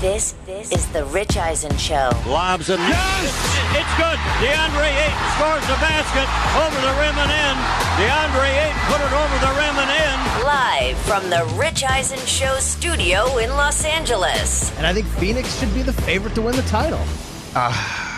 This, this is the Rich Eisen Show. Lobs and yes, it's good. DeAndre Ayton scores the basket over the rim and in. DeAndre Ayton put it over the rim and in. Live from the Rich Eisen Show studio in Los Angeles. And I think Phoenix should be the favorite to win the title. Ah,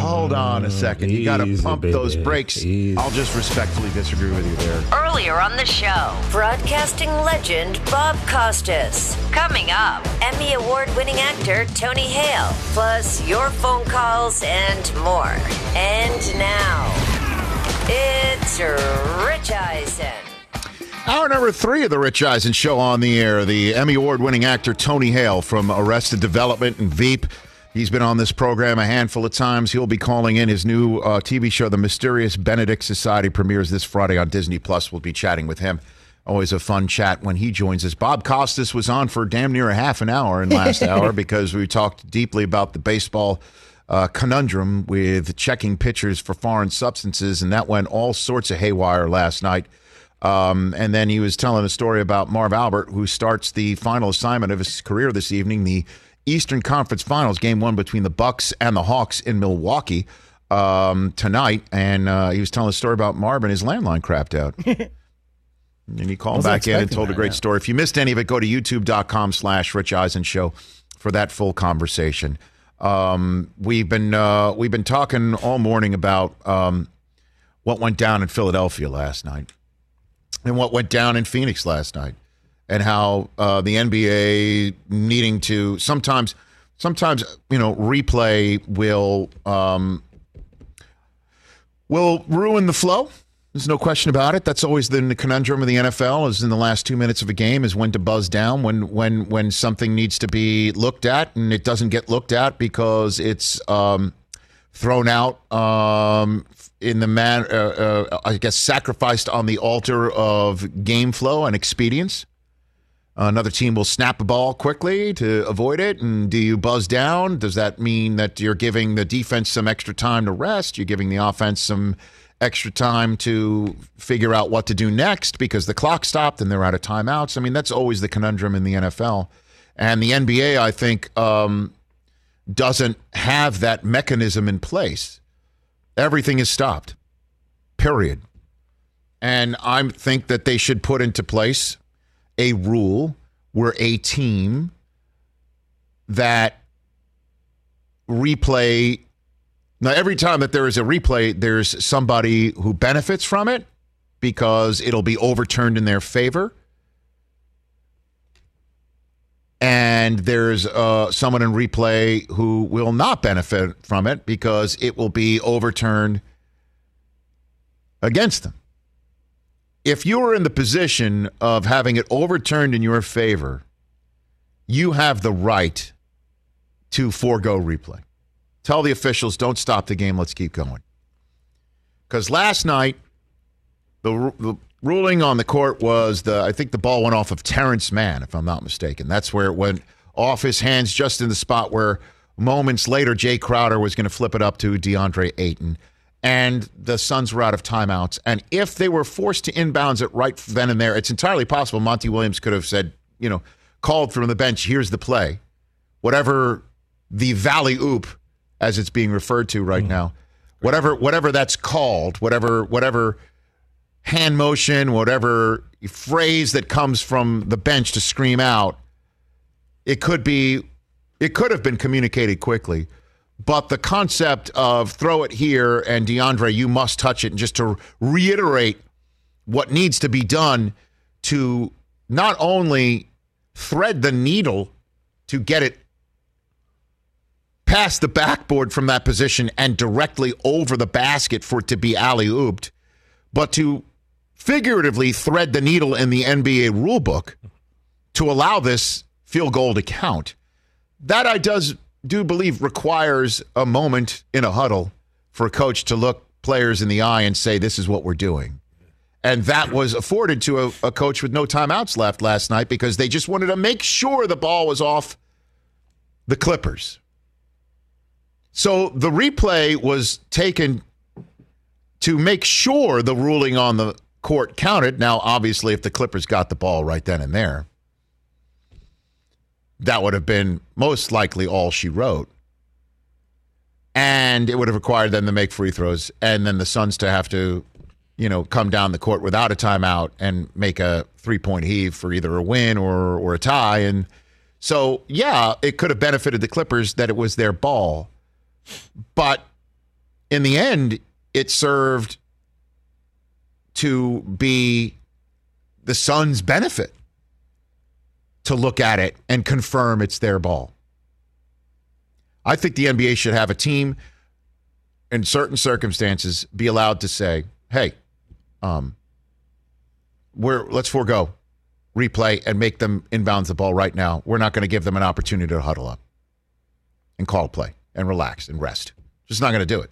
Hold on a mm, second. You got to Easy, pump baby. those brakes. Easy. I'll just respectfully disagree with you there. Earlier on the show, broadcasting legend Bob Costas. Coming up, Emmy Award winning actor Tony Hale. Plus, your phone calls and more. And now, it's Rich Eisen. Hour number three of the Rich Eisen Show on the air. The Emmy Award winning actor Tony Hale from Arrested Development and Veep. He's been on this program a handful of times. He'll be calling in his new uh, TV show, The Mysterious Benedict Society, premieres this Friday on Disney Plus. We'll be chatting with him. Always a fun chat when he joins us. Bob Costas was on for damn near a half an hour in last hour because we talked deeply about the baseball uh, conundrum with checking pitchers for foreign substances, and that went all sorts of haywire last night. Um, and then he was telling a story about Marv Albert, who starts the final assignment of his career this evening, the Eastern Conference Finals, game one between the Bucks and the Hawks in Milwaukee um, tonight. And uh, he was telling a story about Marvin. his landline crapped out. And he called back in and told a great story. If you missed any of it, go to youtube.com slash Rich Eisen Show for that full conversation. Um, we've been uh, we've been talking all morning about um, what went down in Philadelphia last night and what went down in Phoenix last night, and how uh, the NBA needing to sometimes sometimes you know replay will um, will ruin the flow. There's no question about it. That's always the conundrum of the NFL is in the last two minutes of a game is when to buzz down when when when something needs to be looked at and it doesn't get looked at because it's um, thrown out um, in the man uh, uh, I guess sacrificed on the altar of game flow and expedience. Another team will snap a ball quickly to avoid it. And do you buzz down? Does that mean that you're giving the defense some extra time to rest? You're giving the offense some extra time to figure out what to do next because the clock stopped and they're out of timeouts. I mean, that's always the conundrum in the NFL. And the NBA, I think, um, doesn't have that mechanism in place. Everything is stopped, period. And I think that they should put into place a rule where a team that replay now every time that there is a replay there's somebody who benefits from it because it'll be overturned in their favor. And there's uh, someone in replay who will not benefit from it because it will be overturned against them if you are in the position of having it overturned in your favor, you have the right to forego replay. Tell the officials, don't stop the game, let's keep going. Because last night, the, the ruling on the court was the I think the ball went off of Terance Mann, if I'm not mistaken. That's where it went off his hands, just in the spot where moments later Jae Crowder was going to flip it up to DeAndre Ayton and the Suns were out of timeouts. And if they were forced to inbounds it right then and there, it's entirely possible Monty Williams could have said, you know, called from the bench, here's the play. Whatever the valley oop, as it's being referred to right hmm. now, whatever whatever that's called, whatever whatever hand motion, whatever phrase that comes from the bench to scream out, it could be, it could have been communicated quickly. But the concept of throw it here and DeAndre, you must touch it, and just to reiterate what needs to be done to not only thread the needle to get it past the backboard from that position and directly over the basket for it to be alley ooped, but to figuratively thread the needle in the NBA rulebook to allow this field goal to count. That I does do believe requires a moment in a huddle for a coach to look players in the eye and say, "This is what we're doing." And that was afforded to a, a coach with no timeouts left last night because they just wanted to make sure the ball was off the Clippers. So the replay was taken to make sure the ruling on the court counted. Now, obviously, if the Clippers got the ball right then and there, that would have been most likely all she wrote. And it would have required them to make free throws and then the Suns to have to, you know, come down the court without a timeout and make a three point heave for either a win or, or a tie. And so, yeah, it could have benefited the Clippers that it was their ball. But in the end, it served to be the Suns' benefit to look at it and confirm it's their ball. I think the NBA should have a team in certain circumstances be allowed to say, "Hey, um, we're let's forego replay and make them inbounds the ball right now. We're not going to give them an opportunity to huddle up and call play and relax and rest. Just not going to do it."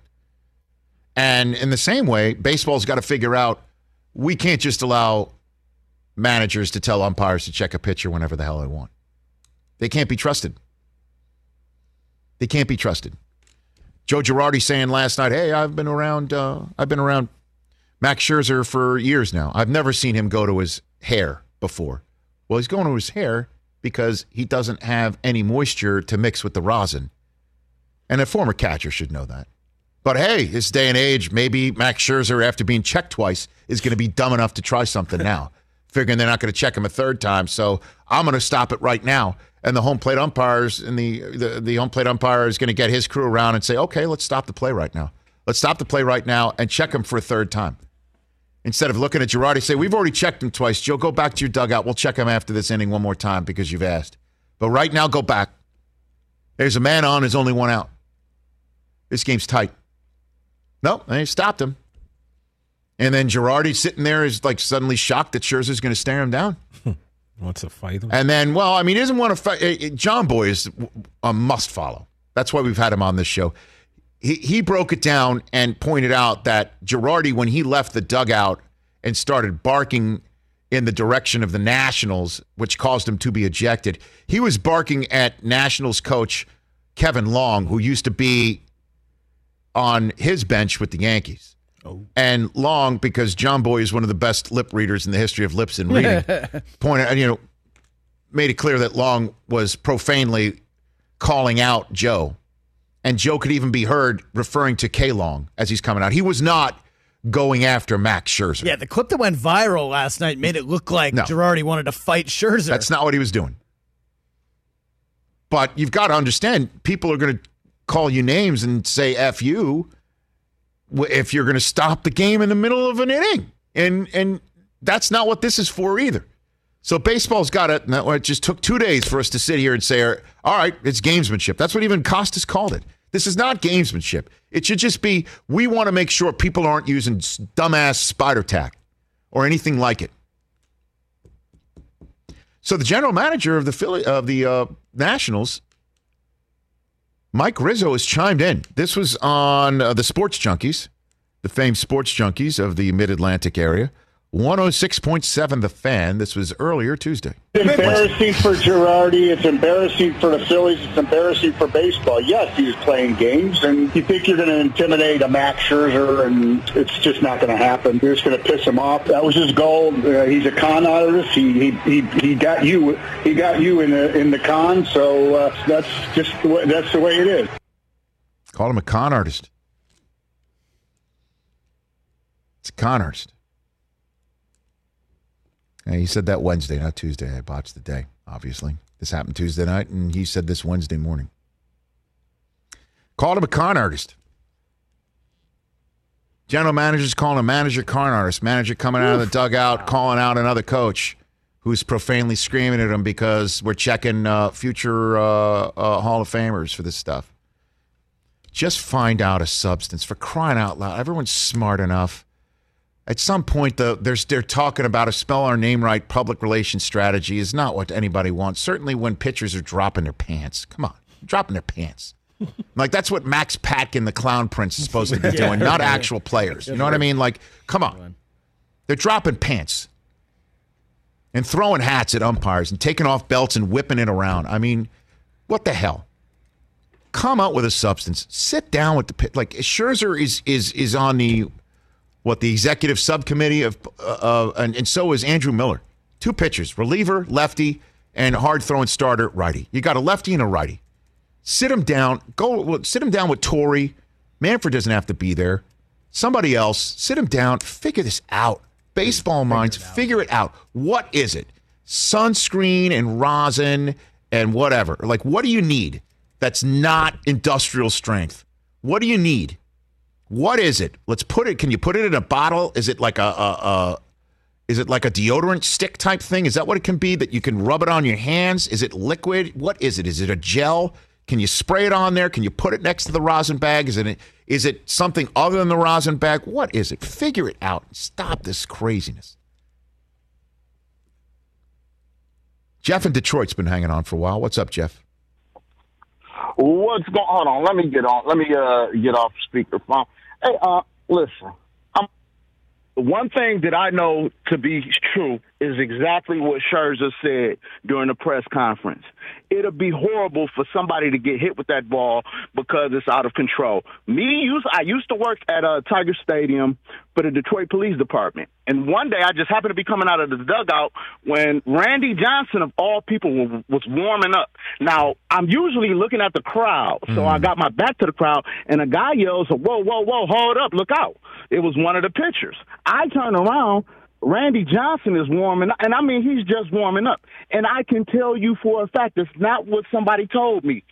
And in the same way, baseball's got to figure out we can't just allow managers to tell umpires to check a pitcher whenever the hell they want. They can't be trusted. They can't be trusted. Joe Girardi saying last night, "Hey, I've been around. Uh, I've been around Max Scherzer for years now. I've never seen him go to his hair before. Well, he's going to his hair because he doesn't have any moisture to mix with the rosin, and a former catcher should know that. But hey, this day and age, maybe Max Scherzer, after being checked twice, is going to be dumb enough to try something now, figuring they're not going to check him a third time. So I'm going to stop it right now. And the home plate umpires and the, the, the home plate umpire is going to get his crew around and say, okay, let's stop the play right now. Let's stop the play right now and check him for a third time. Instead of looking at Girardi, say, we've already checked him twice. Joe, go back to your dugout. We'll check him after this inning one more time because you've asked. But right now, go back. There's a man on, there's only one out. This game's tight. No, they stopped him. And then Girardi sitting there is like suddenly shocked that Scherzer's going to stare him down. Wants to fight him. And then, well, I mean, he doesn't want to fight. Eh, eh, Jomboy is a must follow. That's why we've had him on this show. He, he broke it down and pointed out that Girardi, when he left the dugout and started barking in the direction of the Nationals, which caused him to be ejected, he was barking at Nationals coach Kevin Long, who used to be on his bench with the Yankees. Oh. And Long, because Jomboy is one of the best lip readers in the history of lips and reading, pointed, you know, made it clear that Long was profanely calling out Joe. And Joe could even be heard referring to K Long as he's coming out. He was not going after Max Scherzer. Yeah, the clip that went viral last night made it look like no. Girardi wanted to fight Scherzer. That's not what he was doing. But you've got to understand, people are going to call you names and say F you if you're going to stop the game in the middle of an inning. And and that's not what this is for either. So baseball's got it. It just took two days for us to sit here and say, all right, it's gamesmanship. That's what even Costas called it. This is not gamesmanship. It should just be we want to make sure people aren't using dumbass spider tack or anything like it. So the general manager of the Philly of the uh, Nationals Mike Rizzo has chimed in. This was on uh, the Sports Junkies, the famed Sports Junkies of the Mid Atlantic area. 106.7 The Fan. This was earlier Tuesday. It's embarrassing for Girardi. It's embarrassing for the Phillies. It's embarrassing for baseball. Yes, he's playing games, and you think you're going to intimidate a Max Scherzer, and it's just not going to happen. You're just going to piss him off. That was his goal. Uh, he's a con artist. He, he he he got you. He got you in the in the con. So uh, that's just the way, that's the way it is. Call him a con artist. It's a con artist. And he said that Wednesday, not Tuesday. I botched the day, obviously. This happened Tuesday night, and he said this Wednesday morning. Called him a con artist. General manager's calling a manager con artist. Manager coming out of the dugout, calling out another coach who's profanely screaming at him because we're checking uh, future uh, uh, Hall of Famers for this stuff. Just find out a substance for crying out loud. Everyone's smart enough. At some point, the, there's, they're talking about a spell our name right public relations strategy is not what anybody wants. Certainly when pitchers are dropping their pants. Come on, dropping their pants. like that's what Max Patkin, the Clown Prince, is supposed to be yeah. doing, not actual players. You know what I mean? Like, come on, they're dropping pants and throwing hats at umpires and taking off belts and whipping it around. I mean, what the hell? Come out with a substance. Sit down with the pit. Like Scherzer is is is on the what the executive subcommittee of, uh, and, and so is Andrew Miller. Two pitchers, reliever, lefty, and hard throwing starter, righty. You got a lefty and a righty. Sit him down. Go sit him down with Torre. Manfred doesn't have to be there. Somebody else. Sit him down. Figure this out. Baseball minds, figure it out. What is it? Sunscreen and rosin and whatever. Like, what do you need that's not industrial strength? What do you need? What is it? Let's put it. Can you put it in a bottle? Is it like a, a, a is it like a deodorant stick type thing? Is that what it can be? That you can rub it on your hands? Is it liquid? What is it? Is it a gel? Can you spray it on there? Can you put it next to the rosin bag? Is it is it something other than the rosin bag? What is it? Figure it out. Stop this craziness. Jeff in Detroit's been hanging on for a while. What's up, Jeff? What's going on? Let me get on. Let me uh, get off speakerphone. Hey, uh, listen. I'm, one thing that I know to be true is exactly what Scherzer said during the press conference. It'll be horrible for somebody to get hit with that ball because it's out of control. Me, used, I used to work at a Tiger Stadium for the Detroit Police Department. And one day I just happened to be coming out of the dugout when Randy Johnson, of all people, was warming up. Now, I'm usually looking at the crowd. So mm. I got my back to the crowd, and a guy yells, Whoa, whoa, whoa, hold up, look out. It was one of the pitchers. I turn around Randy Johnson is warming up, and I mean he's just warming up. And I can tell you for a fact it's not what somebody told me.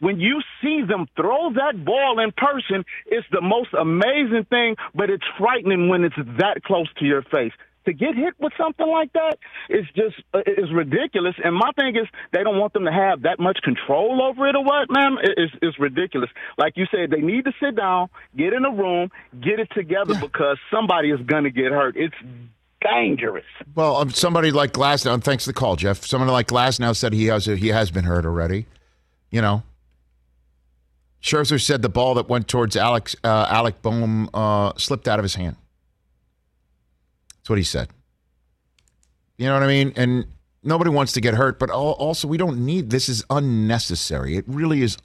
When you see them throw that ball in person, it's the most amazing thing, but it's frightening when it's that close to your face. To get hit with something like that is just uh, is ridiculous. And my thing is, they don't want them to have that much control over it or what, man. It's, it's ridiculous. Like you said, they need to sit down, get in a room, get it together because somebody is going to get hurt. It's dangerous. Well, um, somebody like Glasnow, thanks for the call, Jeff. Someone like Glasnow said he has he has been hurt already. You know, Scherzer said the ball that went towards Alex uh, Alec Bohm uh, slipped out of his hand. That's what he said. You know what I mean? And nobody wants to get hurt, but also we don't need this is unnecessary. It really is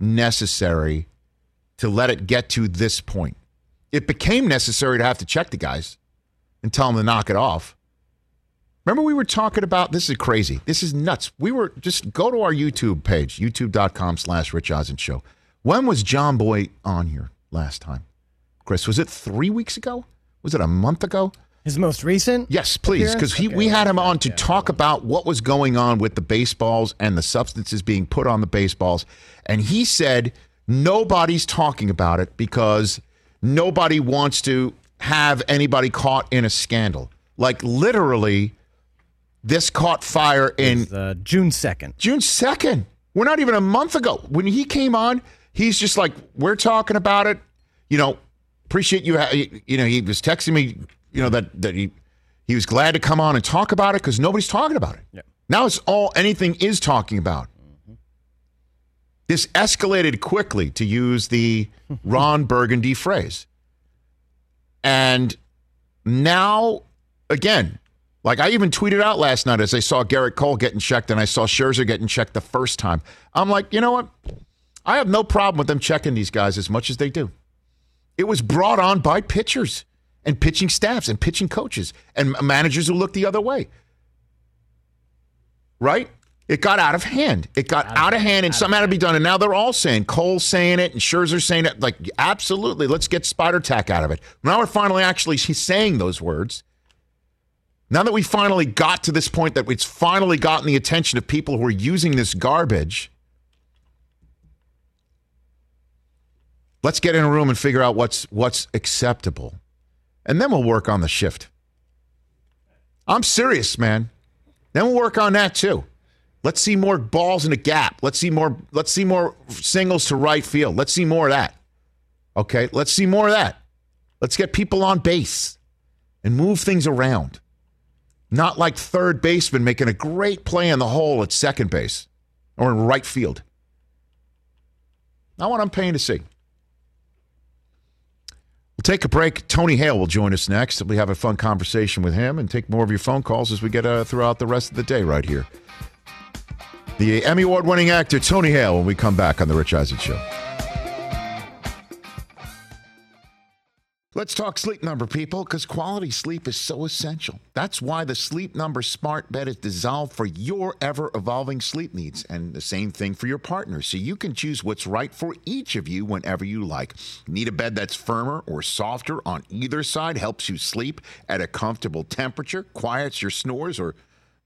unnecessary to let it get to this point. It became necessary to have to check the guys and tell them to knock it off. Remember, we were talking about this is crazy. This is nuts. We were just go to our YouTube page, youtube.com slash Rich Eisen Show. When was Jomboy on here last time? Chris, was it three weeks ago? Was it a month ago? His most recent? Yes, please, because okay, we had him on to yeah, talk about what was going on with the baseballs and the substances being put on the baseballs. And he said nobody's talking about it because nobody wants to have anybody caught in a scandal. Like literally, this caught fire in uh, June 2nd. June 2nd. We're not even a month ago. When he came on, he's just like, we're talking about it. You know, appreciate you. Ha-. You know, he was texting me, you know, that, that he, he was glad to come on and talk about it because nobody's talking about it. Yeah. Now it's all anything is talking about. Mm-hmm. This escalated quickly, to use the Ron Burgundy phrase. And now, again, like I even tweeted out last night as I saw Gerrit Cole getting checked and I saw Scherzer getting checked the first time. I'm like, you know what? I have no problem with them checking these guys as much as they do. It was brought on by pitchers and pitching staffs and pitching coaches and managers who look the other way. Right? It got out of hand. It got out, out of hand, and something had to be done. And now they're all saying, Cole's saying it, and Scherzer's saying it. Like, absolutely, let's get spider tack out of it. Now we're finally actually he's saying those words. Now that we finally got to this point, that it's finally gotten the attention of people who are using this garbage, let's get in a room and figure out what's what's acceptable, and then we'll work on the shift. I'm serious, man. Then we'll work on that too. Let's see more balls in the gap. Let's see more. Let's see more singles to right field. Let's see more of that. Okay, let's see more of that. Let's get people on base and move things around. Not like third baseman making a great play in the hole at second base or in right field. Not what I'm paying to see. We'll take a break. Tony Hale will join us next. We have a fun conversation with him and take more of your phone calls as we get uh, throughout the rest of the day right here. The Emmy Award winning actor Tony Hale when we come back on The Rich Eisen Show. Let's talk sleep number, people, because quality sleep is so essential. That's why the Sleep Number Smart Bed is designed for your ever evolving sleep needs, and the same thing for your partner, so you can choose what's right for each of you whenever you like. Need a bed that's firmer or softer on either side, helps you sleep at a comfortable temperature, quiets your snores or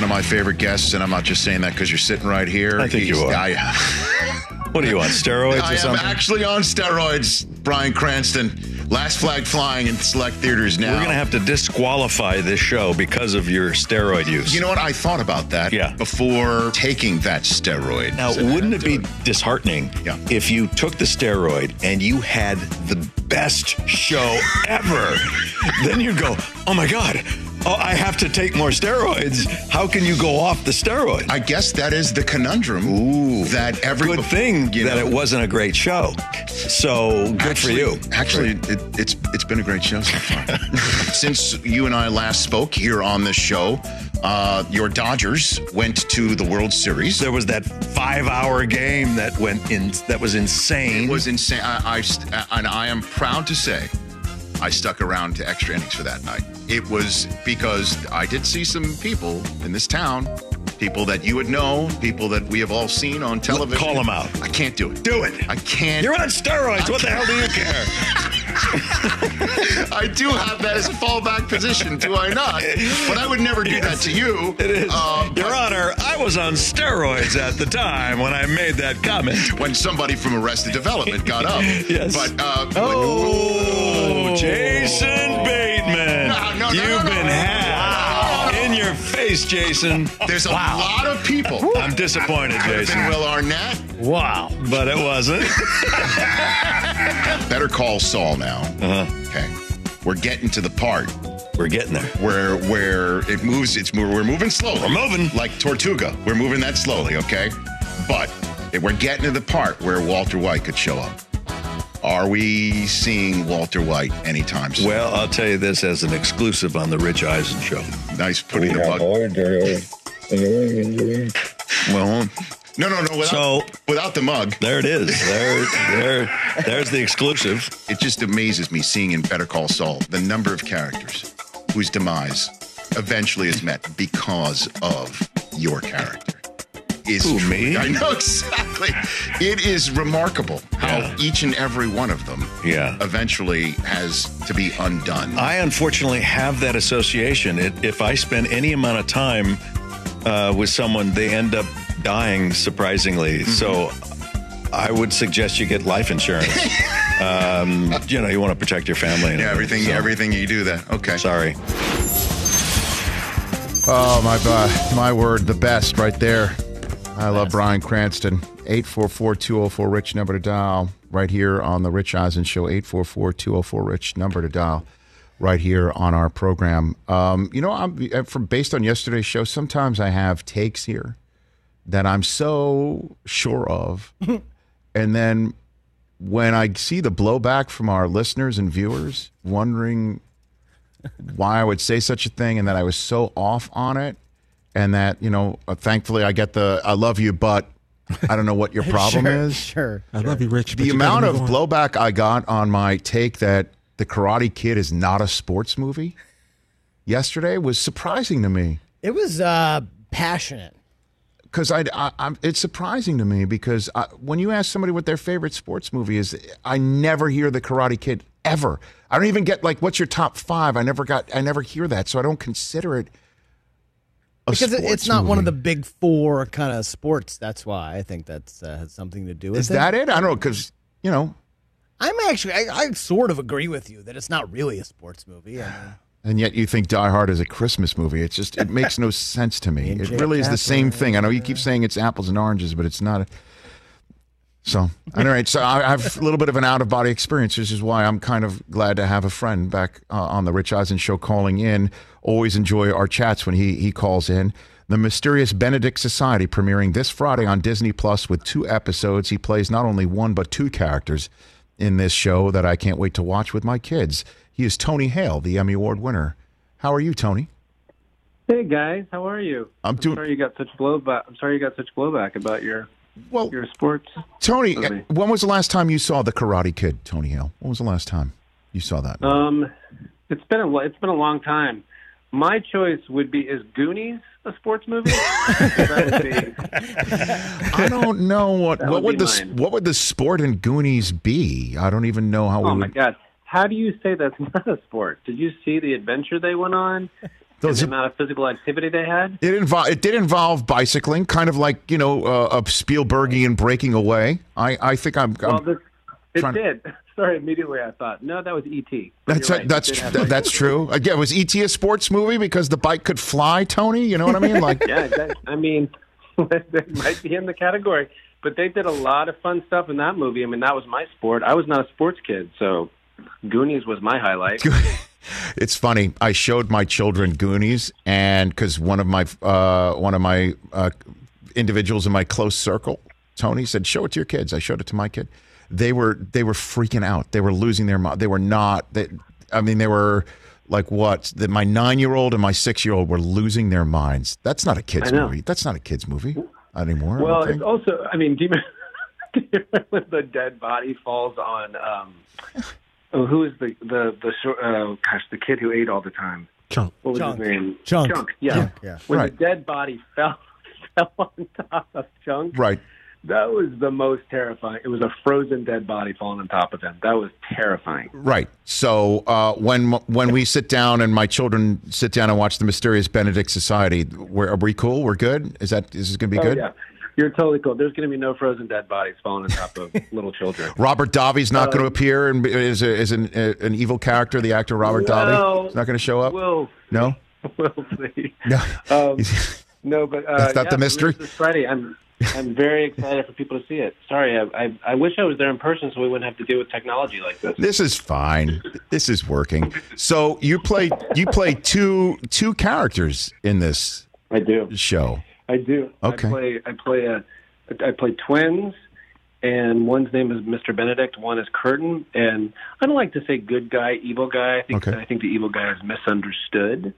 One of my favorite guests, and I'm not just saying that because you're sitting right here. I think He's- you are. I, What are you on steroids I or am something? actually on steroids, Bryan Cranston. Last flag flying in select theaters now. We're going to have to disqualify this show because of your steroid use. You know what? I thought about that Yeah. before taking that steroid. now, I wouldn't it be do disheartening Yeah. if you took the steroid and you had the best show ever? then you'd go, oh my God, oh, I have to take more steroids. How can you go off the steroid? I guess that is the conundrum. Ooh, that every Good thing you that know, it wasn't a great show. So good actually, for you. Actually, it, it's it's been a great show so far. Since you and I last spoke here on this show, uh, your Dodgers went to the World Series. there was that five-hour game that went in. That was insane. It was insane. I, I and I am proud to say, I stuck around to extra innings for that night. It was because I did see some people in this town, people that you would know, people that we have all seen on television. Call them out. I can't do it. Do it. I can't. You're on steroids. What the hell do you care? I do have that as a fallback position, do I not? But I would never do that to you. It is. Uh, Your Honor, I was on steroids at the time when I made that comment. when somebody from Arrested Development got up. Yes. But uh, Oh, Jason Bateman. No, no, no, You've been had. In your face, Jason. there's a lot of people. I'm disappointed, Could have been Jason. Will Arnett. Wow. But it wasn't. Better call Saul now. Uh-huh. Okay. We're getting to the part We're getting there. where where it moves. It's we're moving slowly. We're moving. like Tortuga. We're moving that slowly. Okay, but we're getting to the part where Walter White could show up. Are we seeing Walter White anytime soon? Well, I'll tell you this as an exclusive on the Rich Eisen show. Nice putting the bug. Well, no, no, no. Without, So- without the mug, There it is. There, there, there's the exclusive. it just amazes me seeing in Better Call Saul the number of characters whose demise eventually is met because of your character. Is Who, me? I know exactly. It is remarkable how Yeah. each and every one of them Yeah. eventually has to be undone. I unfortunately have that association. It, if I spend any amount of time uh, with someone, they end up dying surprisingly. Mm-hmm. So I would suggest you get life insurance. um, you know, you want to protect your family. and yeah, everything, so- everything you do that. Okay. Sorry. Oh my uh, my word, the best right there. I love Bryan Cranston. 844-204 rich number to dial right here on the Rich Eisen show 844-204 rich number to dial right here on our program. Um, you know, I'm from based on yesterday's show, sometimes I have takes here that I'm so sure of. and then when I see the blowback from our listeners and viewers wondering why I would say such a thing and that I was so off on it and that, you know, uh, thankfully I get the I love you, but I don't know what your problem sure, is. Sure. I love you, Rich. but The you amount of on. blowback I got on my take that The Karate Kid is not a sports movie yesterday was surprising to me. It was uh, passionate. Because I, I, I'm, it's surprising to me because I, when you ask somebody what their favorite sports movie is, I never hear the Karate Kid ever. I don't even get like, what's your top five? I never got, I never hear that, so I don't consider it. A Because it- sports it's not one of the movie. big four kind of sports. That's why I think that's uh, has something to do with Is it. that it? I don't know because you know, I'm actually, I, I sort of agree with you that it's not really a sports movie. I mean, and yet you think Die Hard is a Christmas movie. It's just it makes no sense to me. It really is the same thing. I know you keep saying it's apples and oranges, but it's not. So, all right. So I I have a little bit of an out of body experience, which is why I'm kind of glad to have a friend back uh, on the Rich Eisen show calling in. Always enjoy our chats when he he calls in. The Mysterious Benedict Society premiering this Friday on Disney Plus with two episodes. He plays not only one but two characters in this show that I can't wait to watch with my kids. He is Tony Hale, the Emmy Award winner. How are you, Tony? Hey guys, how are you? I'm doing- I'm sorry you got such blowback. I'm sorry you got such blowback about your Well, your sports. Tony, movie. when was the last time you saw The Karate Kid, Tony Hale? When was the last time you saw that? Um, it's been a it's been a long time. My choice would be is Goonies a sports movie? be. I don't know what what would would the mine. what would the sport in Goonies be? I don't even know how Oh we my would. god! How do you say that's not a sport? Did you see the adventure they went on? Those- the amount of physical activity they had. It involve it did involve bicycling, kind of like you know uh, a Spielbergian breaking away. I I think I'm. Well, I'm this, it did. Sorry, immediately I thought, no, that was E.T. That's right, that's it tr- that's true. Again, was ET a sports movie because the bike could fly, Tony? You know what I mean? Like yeah, that, I mean, they might be in the category. But they did a lot of fun stuff in that movie. I mean, that was my sport. I was not a sports kid, so Goonies was my highlight. it's funny. I showed my children Goonies, and because one of my uh, one of my uh, individuals in my close circle, Tony, said, "Show it to your kids." I showed it to my kid. They were they were freaking out. They were losing their mind. They were not. They, I mean, they were like what? That my nine year old and my six year old were losing their minds. That's not a kids movie. That's not a kids movie anymore. Well, it's also, I mean, do you, do you remember when the dead body falls on? Um, oh, who is the the the uh, gosh, the kid who ate all the time? Chunk. What was Chunk. his name? Chunk. Chunk. Yeah. Chunk, yeah. When Right. the dead body fell fell on top of Chunk, right. that was the most terrifying. It was a frozen dead body falling on top of him. That was terrifying. Right. So uh, when when we sit down and my children sit down and watch the Mysterious Benedict Society, we're, are we cool? We're good. Is that is this going to be Oh good? yeah, you're totally cool. There's going to be no frozen dead bodies falling on top of little children. Robert Davi's not Uh, going to appear and a, as an, a, an evil character. The actor Robert No. Davi is not going to show up. Will, no, will see. no. Um, no, but uh, That's not yeah, the mystery? This Friday. I'm I'm very excited for people to see it. Sorry, I, I I wish I was there in person so we wouldn't have to deal with technology like this. This is fine. This is working. So you play you play two two characters in this I do. show. I do. Okay. I play I play a I play twins and one's name is Mr. Benedict, one is Curtain, and I don't like to say good guy, evil guy. I think Okay. I think the evil guy is misunderstood.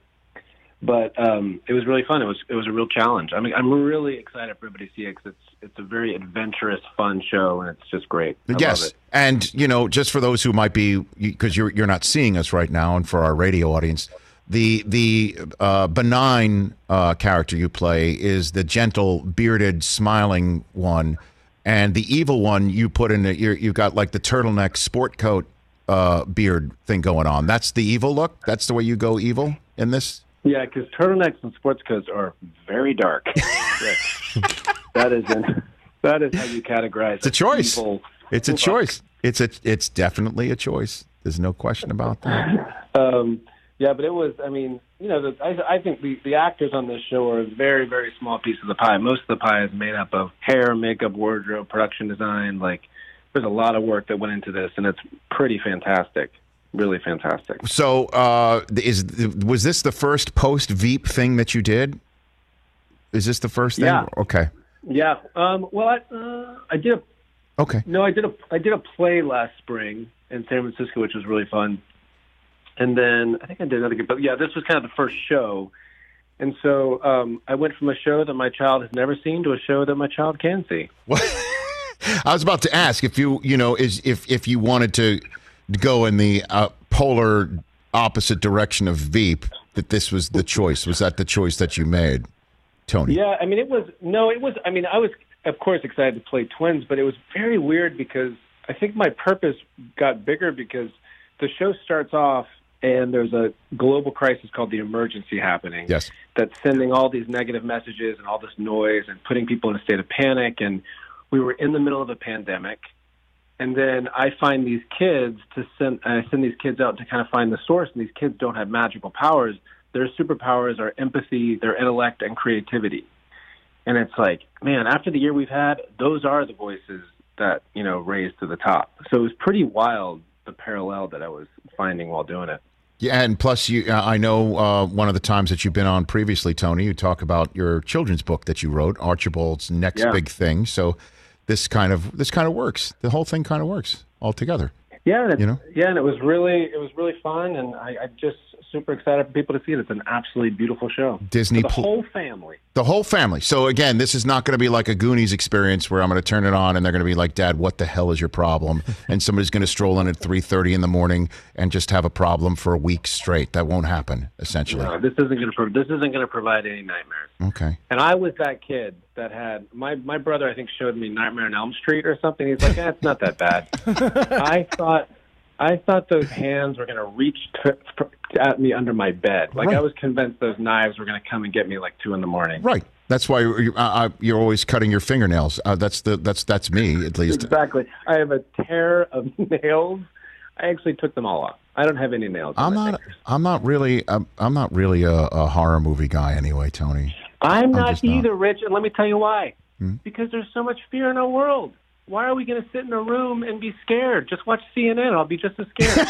But um, it was really fun. It was it was a real challenge. I mean, I'm really excited for everybody to see it 'cause it's it's a very adventurous, fun show, and it's just great. I yes, love it. and you know, just for those who might be because you're you're not seeing us right now, and for our radio audience, the the uh, benign uh, character you play is the gentle, bearded, smiling one, and the evil one you put in. The, you're, you've got like the turtleneck sport coat uh, beard thing going on. That's the evil look. That's the way you go evil in this. Yeah, because turtlenecks and sports coats are very dark. That is an, that is how you categorize. It's a choice. Evil. It's a choice. It's a it's definitely a choice. There's no question about that. Um, yeah, but it was. I mean, you know, the, I, I think the, the actors on this show are a very, very small piece of the pie. Most of the pie is made up of hair, makeup, wardrobe, production design. Like, there's a lot of work that went into this, and it's pretty fantastic. Really fantastic. So, uh, is was this the first post Veep thing that you did? Is this the first thing? Yeah. Okay. Yeah. Um, well, I, uh, I did a Okay. No, I did a I did a play last spring in San Francisco, which was really fun. And then I think I did another, but yeah, this was kind of the first show. And so um, I went from a show that my child has never seen to a show that my child can see. I was about to ask if you you know is if if you wanted to go in the uh, polar opposite direction of Veep that this was the choice. Was that the choice that you made, Tony? Yeah, I mean, it was no, it was. I mean, I was of course excited to play twins, but it was very weird because I think my purpose got bigger because the show starts off and there's a global crisis called the emergency happening. Yes. That's sending all these negative messages and all this noise and putting people in a state of panic. And we were in the middle of a pandemic. And then I find these kids to send. I send these kids out to kind of find the source. And these kids don't have magical powers. Their superpowers are empathy, their intellect, and creativity. And it's like, man, after the year we've had, those are the voices that you know raised to the top. So it was pretty wild the parallel that I was finding while doing it. Yeah, and plus, you, uh, I know uh, one of the times that you've been on previously, Tony, you talk about your children's book that you wrote, Archibald's next Yeah. big thing. So this kind of this kind of works. The whole thing kind of works altogether. Yeah, and it's, You know? yeah, and it was really it was really fun, and I, I just super excited for people to see it. It's an absolutely beautiful show. Disney for the pl- whole family. The whole family. So again, this is not going to be like a Goonies experience where I'm going to turn it on and they're going to be like, "Dad, what the hell is your problem?" and somebody's going to stroll in at 3:30 in the morning and just have a problem for a week straight. That won't happen. Essentially. No, this isn't going to pro- this isn't going to provide any nightmares. Okay. And I was that kid that had my my brother. I think showed me Nightmare on Elm Street or something. He's like, eh, it's not that bad. I thought I thought those hands were going to reach t- f- at me under my bed. Like Right. I was convinced those knives were going to come and get me like two in the morning. Right. That's why you're, uh, you're always cutting your fingernails. Uh, that's the that's that's me at least. Exactly. I have a tear of nails. I actually took them all off. I don't have any nails. I'm not. I'm not really. I'm, I'm not really a, a horror movie guy anyway, Tony. I'm not just not. either, Rich, and let me tell you why. Hmm? Because there's so much fear in our world. Why are we going to sit in a room and be scared? Just watch CNN. I'll be just as scared.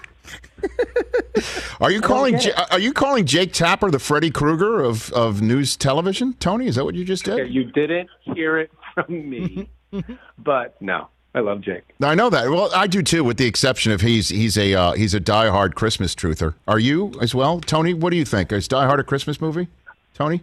Are you calling? J- are you calling Jake Tapper the Freddy Krueger of, of news television? Tony, is that what you just did? you didn't hear it from me, but no, I love Jake. I know that. Well, I do too, with the exception of he's he's a uh, he's a diehard Christmas truther. Are you as well, Tony? What do you think? Is Die Hard a Christmas movie? Tony?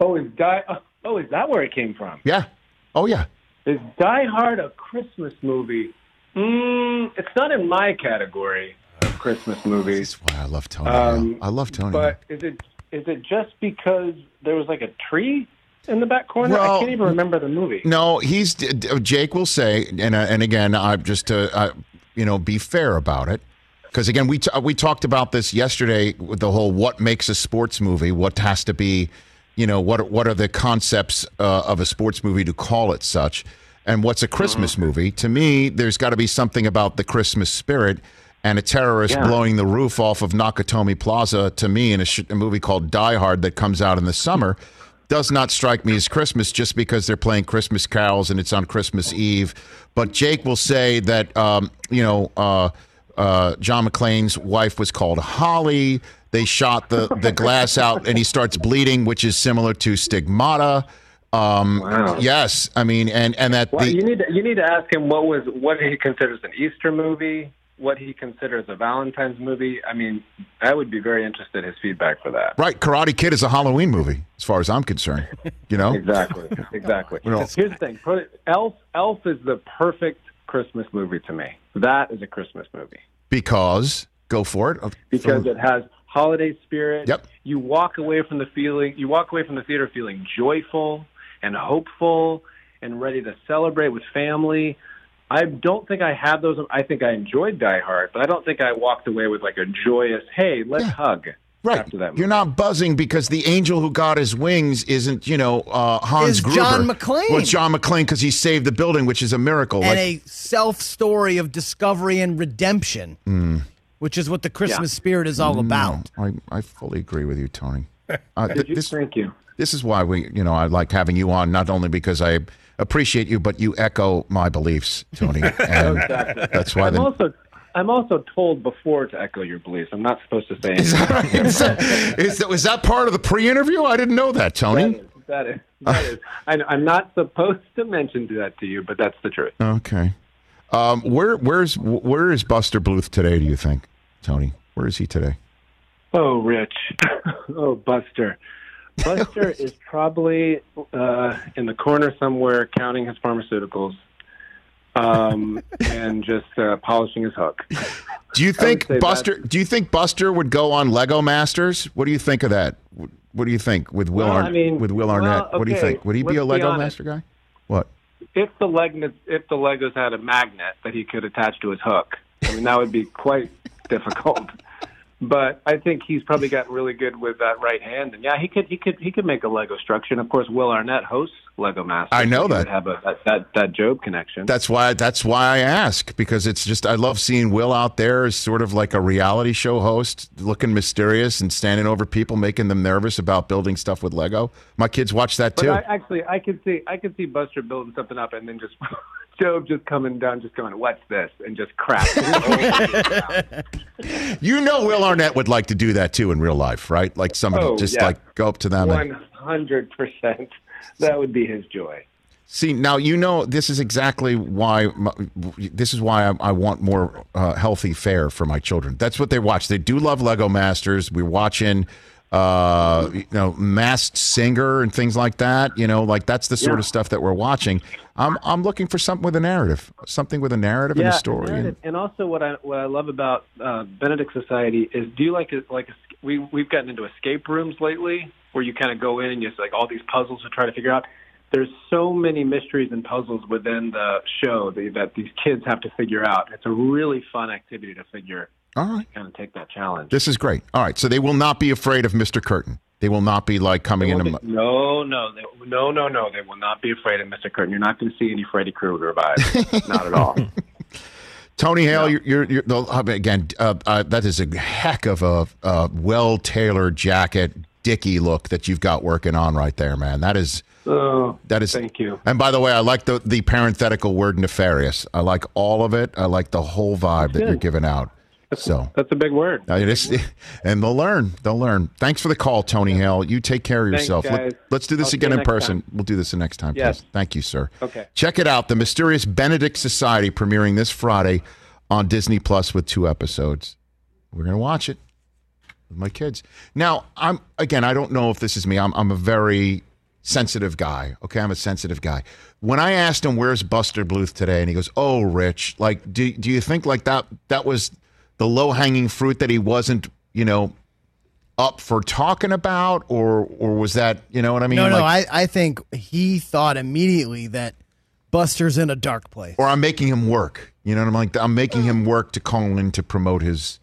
Oh, is Die? Oh, is that where it came from? Yeah. Oh yeah. Is Die Hard a Christmas movie? Mm, it's not in my category of Christmas movies. That's Why I love Tony. Um, I love Tony. But is it is it just because there was like a tree in the back corner? Well, I can't even remember the movie. No, he's Jake will say, and uh, and again, I'm just to uh, you know be fair about it, because again, we we talked about this yesterday with the whole what makes a sports movie, what has to be, you know, what what are the concepts uh, of a sports movie to call it such, and what's a Christmas movie? To me, there's got to be something about the Christmas spirit. And a terrorist Yeah. blowing the roof off of Nakatomi Plaza to me in a, sh- a movie called Die Hard that comes out in the summer does not strike me as Christmas just because they're playing Christmas carols and it's on Christmas Eve. But Jake will say that um, you know uh, uh, John McClane's wife was called Holly. They shot the the glass out and he starts bleeding, which is similar to Stigmata. Um, Wow. Yes, I mean, and and that Well, the you need to, you need to ask him what was what he considers an Easter movie, what he considers a Valentine's movie. I mean, I would be very interested in his feedback for that. right Karate Kid is a Halloween movie, as far as I'm concerned. You know, Exactly, exactly. You know- Here's the thing: put it, Elf, Elf is the perfect Christmas movie to me. That is a Christmas movie because go for it. because it has holiday spirit. Yep. You walk away from the feeling. You walk away from the theater feeling joyful and hopeful and ready to celebrate with family. I don't think I had those. I think I enjoyed Die Hard, but I don't think I walked away with like a joyous, "Hey, let's hug." Right. After that, You're not buzzing because the angel who got his wings isn't, you know, uh, Hans Is Gruber. John McClane. Well, it's John McClane because he saved the building, which is a miracle. and Like- a self story of discovery and redemption, Mm. which is what the Christmas spirit is all about. I, I fully agree with you, Tony. Uh, th- this, Thank you. This is why we, you know, I like having you on, not only because I appreciate you, but you echo my beliefs, Tony. And Exactly. that's why I'm the, also I'm also told before to echo your beliefs. I'm not supposed to say anything. is, that, is, that, was that part of the pre-interview? I didn't know that, Tony. That is, that is. I, I'm not supposed to mention that to you, but that's the truth. Okay. Um, where where's where is Buster Bluth today? Do you think, Tony? Where is he today? Oh, Rich. oh, Buster. Buster is probably uh, in the corner somewhere counting his pharmaceuticals um, and just uh, polishing his hook. Do you think Buster? Do you think Buster would go on Lego Masters? What do you think of that? What do you think with Will Well, Arn- I mean, with Will Arnett? well, What do you think? Would he be let's a Lego honest. Master guy? What? If the leg, if the Legos had a magnet that he could attach to his hook, I mean that would be quite difficult. But I think he's probably gotten really good with that right hand, and yeah, he could he could he could make a Lego structure. And of course, Will Arnett hosts Lego Masters. I know so that. have a, that, that that Job connection. That's why. That's why I ask because it's just I love seeing Will out there as sort of like a reality show host, looking mysterious and standing over people, making them nervous about building stuff with Lego. My kids watch that But too. I, actually, I could see I could see Buster building something up and then just Job just coming down, just going, "What's this?" and just crap. you know, Will Arnett would like to do that too in real life, right? Like somebody Oh, just yeah. like go up to them One hundred percent. That would be his joy. See now, you know this is exactly why my, this is why I, I want more uh, healthy fare for my children. That's what they watch. They do love Lego Masters. We're watching, uh, you know, Masked Singer and things like that. You know, like that's the sort Yeah. of stuff that we're watching. I'm I'm looking for something with a narrative, something with a narrative and a story. And, And, and also, what I what I love about uh, Benedict Society is, do you like it? Like we we've gotten into escape rooms lately, where you kind of go in and just like all these puzzles to try to figure out. There's so many mysteries and puzzles within the show that, that these kids have to figure out. It's a really fun activity to figure. All right. Kind of take that challenge. this is great. All right, so they will not be afraid of Mr. Curtain. They will not be like coming won't be- no, no, they, no, no, no. They will not be afraid of Mr. Curtain. You're not going to see any Freddy Krueger vibes. not at all. Tony Hale, you're, you're, you're mean, again. Uh, uh, that is a heck of a, uh well tailored jacket, dicky look that you've got working on right there, man. That is Oh, that is. thank you. And by the way, I like the the parenthetical word nefarious. I like all of it. I like the whole vibe that you're giving out. So That's a big word. uh, it is, and they'll learn. They'll learn. Thanks for the call, Tony Hale. You take care of Thanks, yourself. guys. Let, us do this I'll again in person. time. We'll do this the next time. Yes. please. Thank you, sir. Okay. Check it out. The Mysterious Benedict Society premiering this Friday on Disney Plus with two episodes. We're going to watch it with my kids. Now, I'm again, I don't know if this is me. I'm, I'm a very sensitive guy. Okay, I'm a sensitive guy. When I asked him where's Buster Bluth today, and he goes, "Oh, Rich, like, do do you think like that that was the low hanging fruit that he wasn't, you know, up for talking about, or or was that, you know what I mean? no, no, Like- I, I think he thought immediately that Buster's in a dark place. or I'm making him work. You know what I'm like? I'm making him work to call in to promote his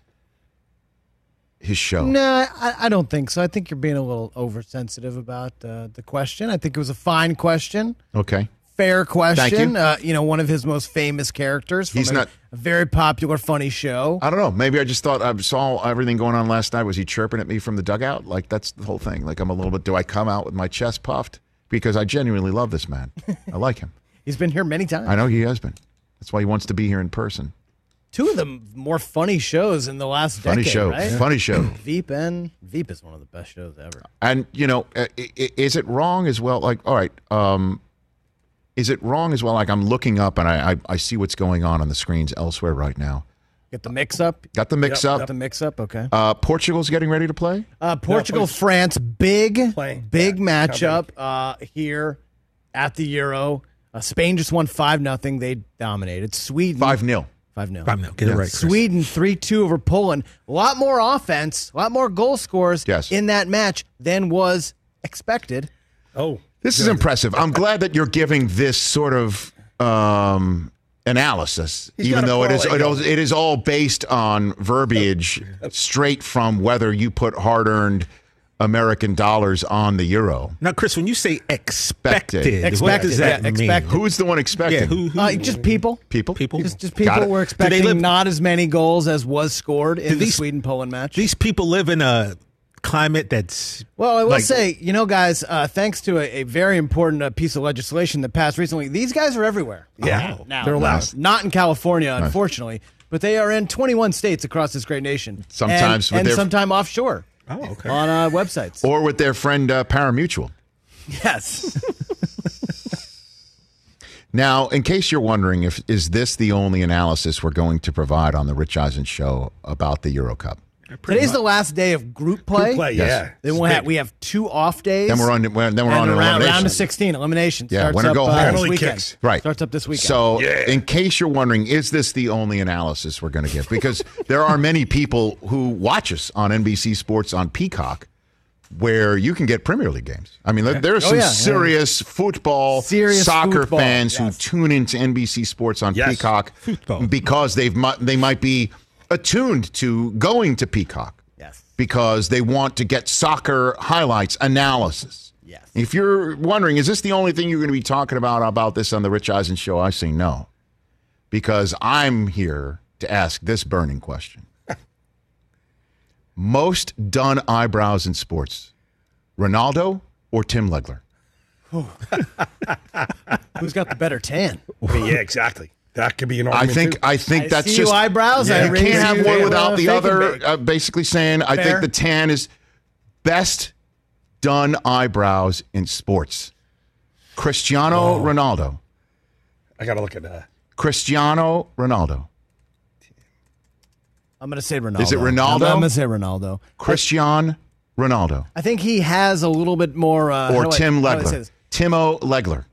his show. No, I, I don't think so. I think you're being a little oversensitive about uh, the question. I think it was a fine question, Okay. Fair question. you. Uh, you know, one of his most famous characters from He's a, not- a very popular, funny show. I don't know. Maybe I just thought I saw everything going on last night. Was he chirping at me from the dugout? Like that's the whole thing. Like I'm a little bit. Do I come out with my chest puffed because I genuinely love this man? I like him. He's been here many times. I know he has been. That's why he wants to be here in person. two of the more funny shows in the last Funny decade. show. right? Funny show. Veep and Veep is one of the best shows ever. And you know, is it wrong as well? Like, all right, um, is it wrong as well? Like, I'm looking up and I, I I see what's going on on the screens elsewhere right now. Get the mix up. Got the mix Got up. the mix up. Okay. Uh, Portugal's getting ready to play. Uh, Portugal, France, big, Playing. big Yeah, matchup uh, here at the Euro. Uh, Spain just won five nothing. They dominated. Sweden Five 0 five 0 Five now. Get it right, Chris. Sweden three two over Poland. A lot more offense, a lot more goal scores Yes. in that match than was expected. Oh, This is impressive. I'm glad that you're giving this sort of um, analysis, He's even though it is it, it is all based on verbiage straight from whether you put hard-earned American dollars on the euro. Now, Chris, when you say expected, Expected. what does that Yeah, mean? expected. Who's the one expecting? Yeah, who, who, Uh, just people. People. people? Just, just Got people it. were they expecting live- not as many goals as was scored in the these- Sweden Poland match. These people live in a climate that's Well, I will Like- say, you know, guys, uh, thanks to a, a very important uh, piece of legislation that passed recently, these guys are everywhere. Yeah. now They're allowed. Not in California, unfortunately, but they are in 21 states across this great nation. Sometimes and, with and their- sometime offshore oh okay. on uh, websites. Or with their friend uh, Parimutuel. yes, Now, in case you're wondering, if is this the only analysis we're going to provide on the Rich Eisen show about the Euro Cup? Today's the last day of group play. Group play, Yes. yeah. Then we'll have, we have two off days. Then we're on. Then we're on and an around, elimination. round of 16 elimination. Yeah, starts winner up, go uh, this weekend. kicks. Right. Starts up this weekend. So, Yeah. in case you're wondering, is this the only analysis we're going to give? Because there are many people who watch us on NBC Sports on Peacock, where you can get Premier League games. I mean, there- there are Oh, some yeah, yeah. serious football, Serious soccer football, fans yes. who tune into NBC Sports on Yes. Peacock Football. because they've they might be attuned to going to Peacock yes. because they want to get soccer highlights analysis. Yes. If you're wondering, is this the only thing you're going to be talking about about this on the Rich Eisen show? I say no, because I'm here to ask this burning question: Most done eyebrows in sports, Ronaldo or Tim Legler? Who's got the better tan? Yeah, exactly. That could be an I argument. think too. I think I that's see just eyebrows. I You can't have you, one without the other. Uh, basically saying, I think the tan is best done eyebrows in sports. Cristiano Oh. Ronaldo. I got to look at that. Cristiano Ronaldo. I'm going to say Ronaldo. Is it Ronaldo? I'm, I'm going to say Ronaldo. Christian Ronaldo. I think he has a little bit more. Uh, Or how do I- Tim I Legler. this? Timo Legler.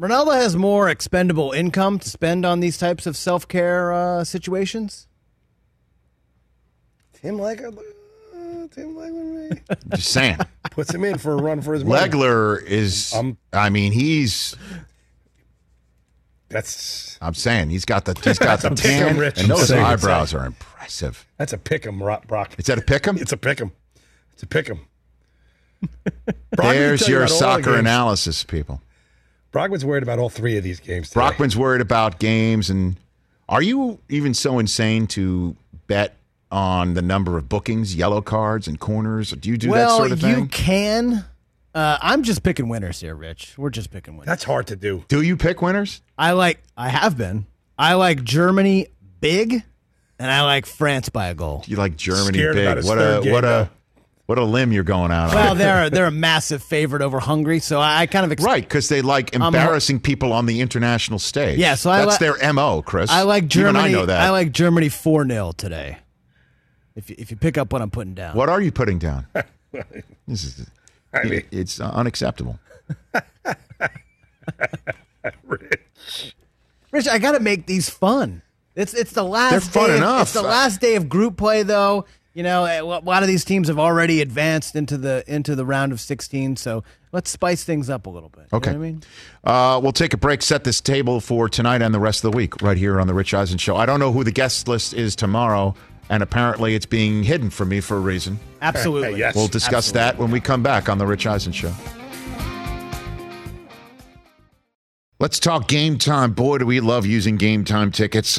Ronaldo has more expendable income to spend on these types of self care uh, situations. Tim Legler. uh, Tim Legler Just saying. puts him in for a run for his money. Legler is, Um, I mean, he's, That's I'm saying, he's got the, he's got the That's a pick 'em, tan, Rich. and those eyebrows are impressive. that's a pick 'em, Ro- Brock. Is that a pick 'em? It's a pick 'em. It's a pick 'em. There's your soccer analysis, people. Brockman's worried about all three of these games. Today. Brockman's worried about games, and are you even so insane to bet on the number of bookings, yellow cards, and corners? Do you do well, that sort of thing? you can. Uh, I'm just picking winners here, Rich. We're just picking winners. That's hard to do. Do you pick winners? I like. I have been. I like Germany big, and I like France by a goal. You like Germany Scared about big? his What a game, what a though. What a limb you're going out Well, on. they're they're a massive favorite over Hungary, so I, I kind of ex- Right, because they like embarrassing people on the international stage. Yeah, so I that's li- their mo, Chris. I like Germany. Even I know that. I like Germany four 0 today. If you, if you pick up what I'm putting down, what are you putting down? this is I mean, it's uh, unacceptable. Rich, Rich, I got to make these fun. It's it's the last. They're fun day of- enough. It's the last day of group play, though. You know, a lot of these teams have already advanced into the into the round of 16. So let's spice things up a little bit. You Okay. know what I mean, Uh, we'll take a break, set this table for tonight and the rest of the week right here on the Rich Eisen Show. I don't know who the guest list is tomorrow, and apparently it's being hidden from me for a reason. absolutely. Yes. We'll discuss that when we come back on the Rich Eisen Show. Let's talk game time. Boy, do we love using game time tickets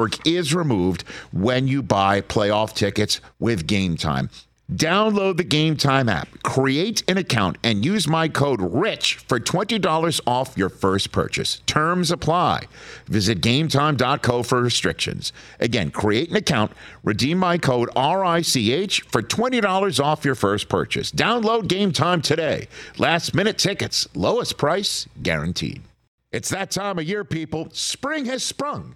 is removed when you buy playoff tickets with Game Time. Download the Game Time app, create an account, and use my code RICH for $20 off your first purchase. Terms apply. Visit gametime.co for restrictions. Again, create an account, redeem my code RICH for $20 off your first purchase. Download Game Time today. Last minute tickets, lowest price guaranteed. It's that time of year, people. Spring has sprung,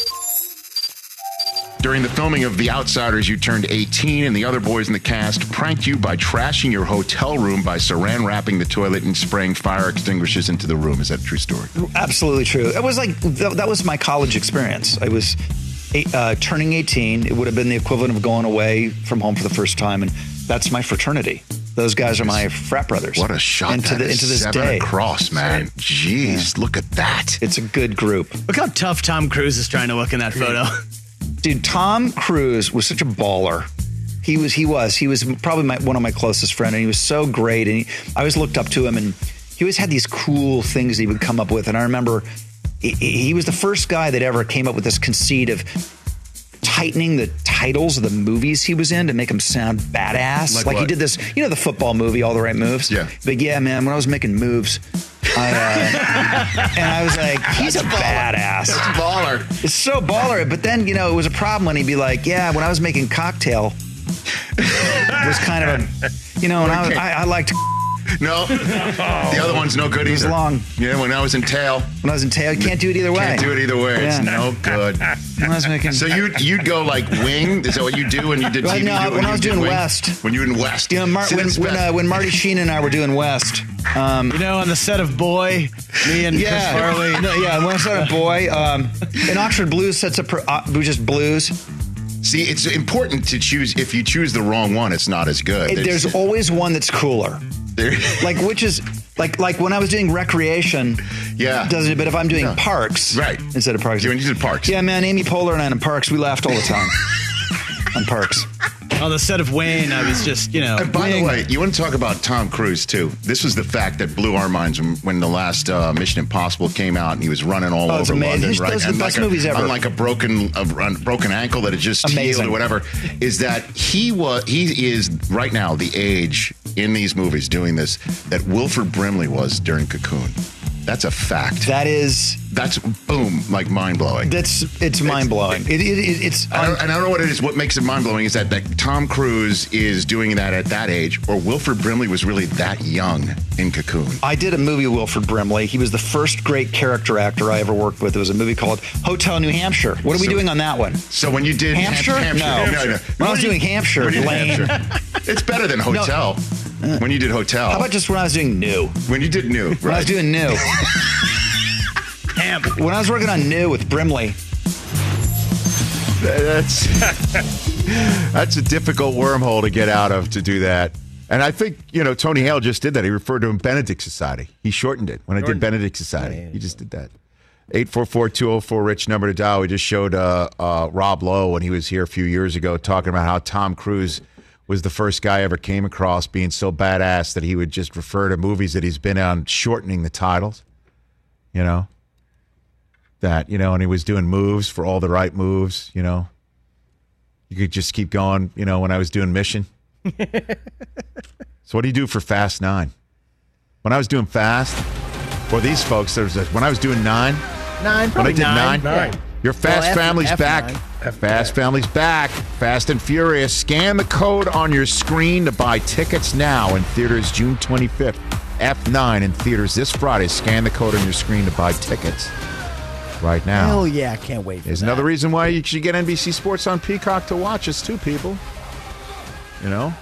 During the filming of The Outsiders, you turned 18, and the other boys in the cast pranked you by trashing your hotel room by saran wrapping the toilet and spraying fire extinguishers into the room. Is that a true story? Absolutely true. It was like th- that was my college experience. I was eight, uh, turning 18. It would have been the equivalent of going away from home for the first time, and that's my fraternity. Those guys are my frat brothers. What a shot into, that the, is. into this Seven day. across, man. Jeez, look at that. It's a good group. Look how tough Tom Cruise is trying to look in that photo. Dude, Tom Cruise was such a baller. He was, he was, he was probably my, one of my closest friends, and he was so great. And he, I always looked up to him, and he always had these cool things he would come up with. And I remember he, he was the first guy that ever came up with this conceit of tightening the titles of the movies he was in to make them sound badass. Like Like, he did this, you know, the football movie, All the Right Moves. Yeah. But yeah, man, when I was making moves, I, uh, and I was like, he's a badass. baller. It's so baller. But then, you know, it was a problem when he'd be like, yeah, when I was making cocktail, it was kind of a, you know, and I, I, I liked No, the other one's no good It was long. Yeah, when I was in tail, when I was in tail. You can't do it either way. can't do it either way. It's Yeah. no good. When I was making, So you you'd go like wing? Is that what you do when you did Right, TV? no, do- when I you was did doing wing? West. When you were in West. you know, Mar- See, when that's when, best. uh, when Marty Sheen and I were doing West, um, you know, on the set of Boy, me and yeah, Chris Farley. no, yeah, when I started Boy, um, in Oxford Blues sets up uh, just blues. See, it's important to choose. If you choose the wrong one, it's not as good. It, It's- there's always one that's cooler. There- Like which is like like when I was doing recreation. Yeah. doesn't it? But if I'm doing Yeah. parks, Right. instead of parks, you did parks. Yeah, man, Amy Poehler and I in parks, we laughed all the time. on parks. On the set of Wayne, I was just, you know. And by the way, you want to talk about Tom Cruise too? This was the fact that blew our minds when, when the last uh, Mission Impossible came out, and he was running all Oh, over amazing. London, Those right? are the best like a, ever. on like a broken a run- broken ankle that had just healed or whatever. Is that he was he is right now the age in these movies doing this that Wilford Brimley was during Cocoon. That's a fact. That is That's boom, like mind blowing. that's it's mind blowing. It, it, it, it's I don't, and I don't know what it is. What makes it mind blowing is that, that Tom Cruise is doing that at that age, or Wilford Brimley was really that young in Cocoon. I did a movie with Wilford Brimley. He was the first great character actor I ever worked with. It was a movie called Hotel New Hampshire. What are we doing on that one? So when you did Hampshire? Ham- No. no, no. When I was doing Hampshire, When. Hampshire. it's better than Hotel. When you did Hotel. How about just when I was doing New? when you did New? Right. When I was doing New. when I was working on New with Brimley, That's that's a difficult wormhole to get out of to do that. And I think, you know, Tony Hale just did that. He referred to him Benedict Society. He shortened it when I did Shortened it. Benedict Society. He just did that. 844-204 Rich number to dial. We just showed uh, uh, Rob Lowe when he was here a few years ago talking about how Tom Cruise was the first guy I ever came across being so badass that he would just refer to movies that he's been on shortening the titles. You know? That, you know, and he was doing moves for all the right moves, you know. You could just keep going, you know, when I was doing Mission. So what do you do for Fast Nine? When I was doing Fast, well, these folks, there's a, when I was doing nine, Nine, when I did nine, nine. your Fast Well, F- Family's F9. back. Fast Family's back. Fast and Furious. Scan the code on your screen to buy tickets now in theaters June 25th. F9 in theaters this Friday. Scan the code on your screen to buy tickets right now. Hell yeah, I can't wait There's another reason why you should get NBC Sports on Peacock to watch us too, people. You know,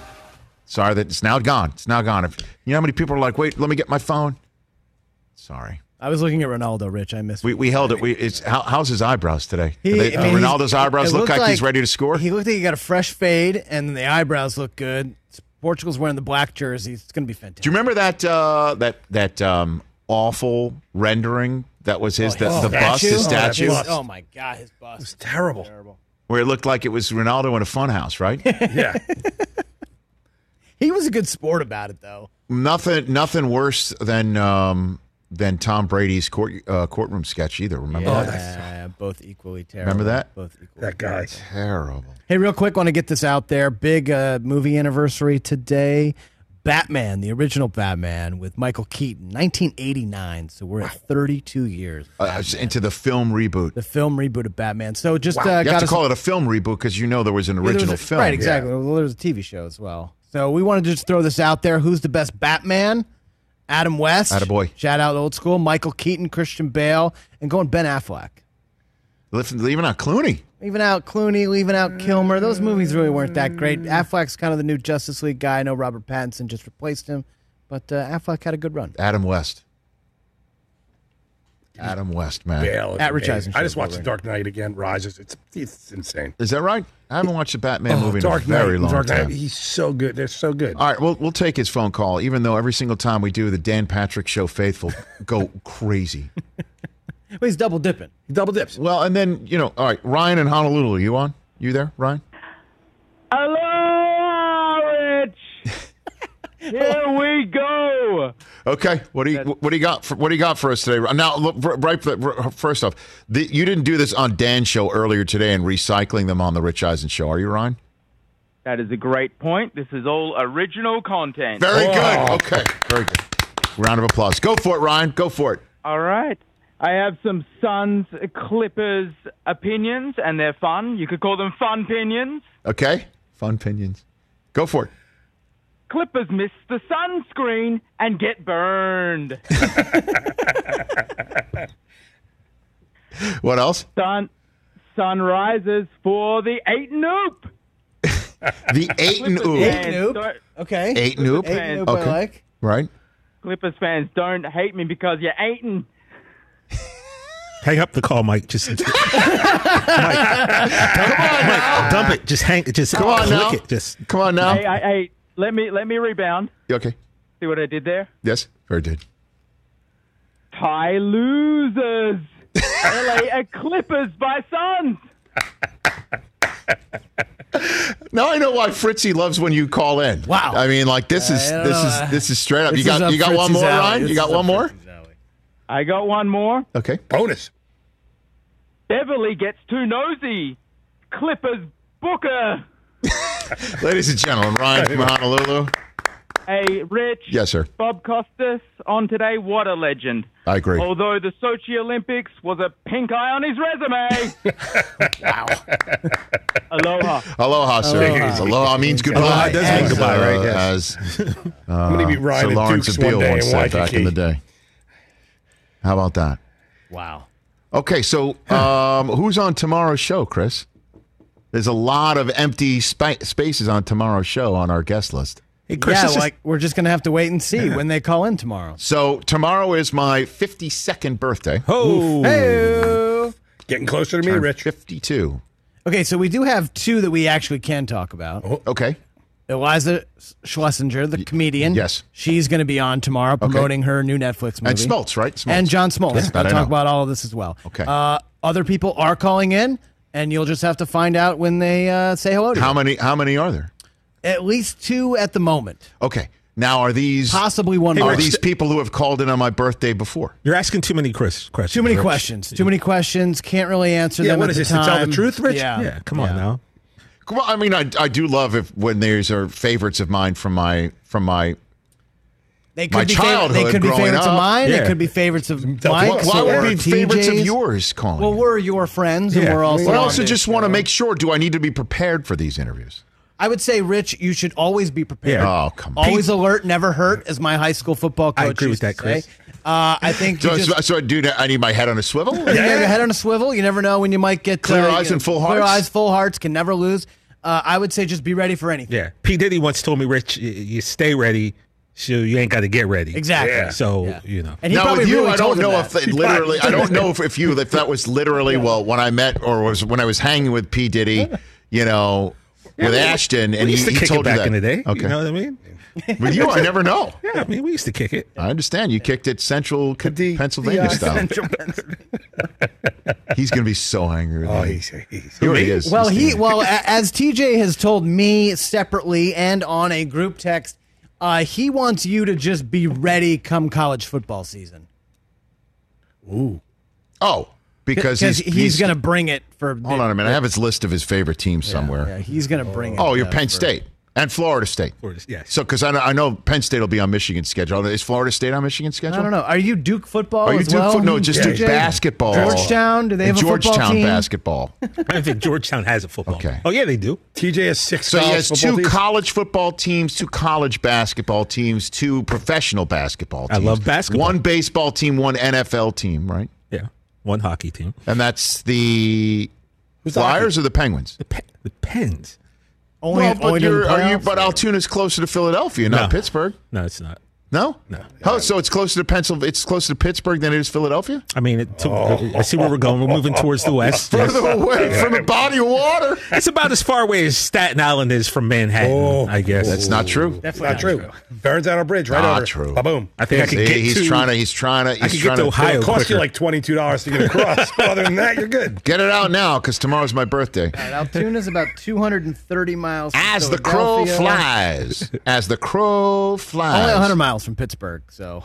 sorry that it's now gone. It's now gone. If you know how many people are like, wait, let me get my phone. Sorry, I was looking at Ronaldo, Rich. I missed. we we held it. We it's how, how's his eyebrows today? He- they- I mean, Ronaldo's eyebrows look looked like, he's ready to score. He looked like he got a fresh fade, and the eyebrows look good. Portugal's wearing the black jersey. It's going to be fantastic. Do you remember that uh, that that um, awful rendering that was his the, his the bust, his statue? statue, His- Oh my god, his bust. It's terrible. where it looked like it was Ronaldo in a funhouse, right? Yeah. He was a good sport about it, though. nothing nothing worse than um, than Tom Brady's court uh, courtroom sketch either. Remember Yeah, that? both equally terrible. Remember that? Both equally. That guy. Terrible. Hey, real quick, want to get this out there. Big uh, movie anniversary today. Batman, the original Batman with Michael Keaton, 1989. So we're at 32 years. Uh, into the film reboot. The film reboot of Batman. So just uh, you have got to us- call it a film reboot because you know there was an Yeah, was original a- film. Right, exactly. Well, there was a TV show as well. So we wanted to just throw this out there. Who's the best Batman? Adam West. Attaboy. Shout out old school. Michael Keaton, Christian Bale, and going Ben Affleck. Leaving, leaving out Clooney. Leaving out Clooney, leaving out Kilmer. Those movies really weren't that great. Affleck's kind of the new Justice League guy. I know Robert Pattinson just replaced him, but uh, Affleck had a good run. Adam West. Adam West, man. Bale is At Rich amazing. Eisen I just show, watched The right. Dark Knight again. Rises. It's it's insane. Is that right? I haven't watched a Batman Oh, movie in Dark a very Knight, long Dark time. Knight. He's so good. They're so good. All right, we'll we'll take his phone call, even though every single time we do the Dan Patrick Show faithful go crazy. Well, he's double dipping. He double dips. Well, and then you know, all right, Ryan in Honolulu, you on? You there, Ryan? Hello, Rich. Here we go. Okay, what do you what do you got for what do you got for us today? Now, look, right first off, the, you didn't do this on Dan's show earlier today and recycling them on the Rich Eisen show, are you, Ryan? That is a great point. This is all original content. Very good. Okay, very good. Round of applause. Go for it, Ryan. Go for it. All right. I have some Suns Clippers opinions, and they're fun. You could call them fun opinions. Okay, fun opinions. Go for it. Clippers miss the sunscreen and get burned. What else? Sun sun rises for the eight noop. The eight and Clippers ooh. fans Okay. Eight and oop. Eight and oop, I Okay. like. Right. Clippers fans don't hate me because you're eating. Hang up the call, Mike. Just Mike, Mike, dump it. Just hang. Just Come on click now. it. Just Come on now. Hey, hey, hey, let me let me rebound. Okay. See what I did there? Yes, very good. Tie losers. LA Clippers by Suns. Now I know why Fritzy loves when you call in. Wow. I mean, like this is I don't this know. is this is straight up. This You is got up you got one Fritzy's more, alley. Ryan. This You got is up one more. Fritzy's alley. I got one more. Okay. Bonus. Beverley gets too nosy. Clippers Booker. Ladies and gentlemen, Ryan from Honolulu. Hey, Rich. Yes, sir. Bob Costas on today. What a legend. I agree. Although the Sochi Olympics was a pink eye on his resume. wow. Aloha. Aloha, sir. Aloha. Aloha, means goodbye. Aloha does mean as, goodbye, uh, right? Yes. As uh, gonna meet Ryan Sir at Lawrence Duke's Beale one day once in said back in Waikiki. the day. How about that? Wow. Okay, so um, who's on tomorrow's show, Chris? There's a lot of empty spa- spaces on tomorrow's show on our guest list. hey, Chris. yeah, this is- like we're just gonna have to wait and see when they call in tomorrow. So tomorrow is my 52nd birthday. oh, Hey. Getting closer to me, Turned Rich. 52. Okay, so we do have two that we actually can talk about. Okay. Iliza Shlesinger, the comedian. Yes. She's going to be on tomorrow promoting her new Netflix movie. And Smoltz, right? Smoltz. And John Smoltz. Yes, that We'll I talk know. about all of this as well. Okay. Uh, other people are calling in, and you'll just have to find out when they uh, say hello to How you. many? How many are there? At least two at the moment. Okay. Now, are these Possibly one Are more. these people who have called in on my birthday before? You're asking too many Chris questions. Too many Rich. questions. Too many questions. Can't really answer Yeah, them. what at is the this, to tell the truth, Rich? Yeah. Yeah, come on now. Well, I mean, I, I do love if when these are favorites of mine from my from my. They could My be fav- childhood they could be growing favorites of up. mine. They could be favorites of Mike's Why, why would be favorites of yours calling? Well, we're your friends, and we're also. But I also just want to make sure. Do I need to be prepared for these interviews? I would say, Rich, you should always be prepared. Yeah. Oh, come on. Always alert, never hurt, as my high school football coach I agree with that, to say. Chris. Uh, I think So, just, so, so I do. I need my head on a swivel. you have your head on a swivel. You never know when you might get Clear uh, eyes you know, and full Clear eyes, full hearts can never lose. Uh, I would say just be ready for anything. Yeah. P. Diddy once told me, Rich, y- you stay ready, so you ain't got to get ready. Exactly. Yeah. So, Yeah. you know. And now with you, really I don't know that. if they literally. I don't know if, if you if that was literally well when I met or was when I was hanging with P Diddy, you know, with we- Ashton, and he, to he kick it told you that. in the day. Okay, You know what I mean? with you, I never know. Yeah, I mean, we used to kick it. I understand you kicked it Central Pennsylvania style. Central Pennsylvania. He's going to be so angry. With Oh, me. he's, he's He already is. Well, He's he well as TJ has told me separately and on a group text, uh, he wants you to just be ready come college football season. Ooh. Oh, because he's, he's, going to bring it for. Hold on a minute. I have his list of his favorite teams somewhere. Yeah, he's going to bring it. Oh, you're Penn for- State and Florida State. Florida, yes. So, because I know, I know Penn State will be on Michigan's schedule. Is Florida State on Michigan's schedule? I don't know. Are you Duke football? Are you as Duke well? foot- no, just Duke TJ? basketball. Georgetown? Do they And have a football Georgetown basketball. I think Georgetown has a football. Okay. Oh, yeah, they do. TJ has six So he has two teams. college football teams, two college basketball teams, two professional basketball teams. I love basketball. One baseball team, one NFL team, right? Yeah. One hockey team. And that's the Who's the Flyers or the Penguins? The, Pe- the Pens. Only, well, but only you're, are you? playoffs? But Altoona's closer to Philadelphia, not No. Pittsburgh. No, it's not. No, No. Oh, so it's closer to Pennsylvania. It's closer to Pittsburgh than it is Philadelphia. I mean, it took, I see where we're going. We're moving towards the west. yes. Further away from the body of water. It's about as far away as Staten Island is from Manhattan, Oh. I guess. That's not true. Definitely Not true. Burns out a bridge right Not over. true. Ba-boom. I think I could See, get he's to, trying to. He's trying to. He's I could trying get to Ohio It'll cost quicker. you like twenty-two dollars to get across. other than that, you're good. Get it out now because tomorrow's my birthday. All right, Altoona's about 230 miles. From As the crow flies. As the crow flies. Only 100 miles from Pittsburgh, so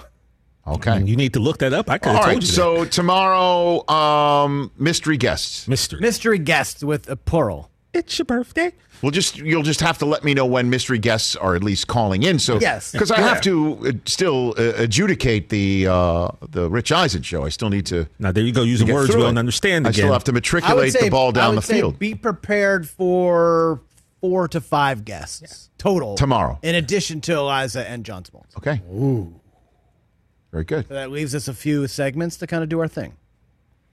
Okay. you need to look that up. I could All have told right. you So tomorrow, um, mystery guests. Mystery. mystery guests with a plural. It's your birthday. We'll just you'll just have to let me know when mystery guests are at least calling in. So Yes. because I have to uh, still uh, adjudicate the uh, the Rich Eisen show. I still need to. Now, there you go, using get words we don't it. understand I again. still have to matriculate say the ball I down would the say field. Be prepared for four to five guests total Tomorrow. in addition to Eliza and John Smoltz. Okay. Ooh. Very good. So that leaves us a few segments to kind of do our thing.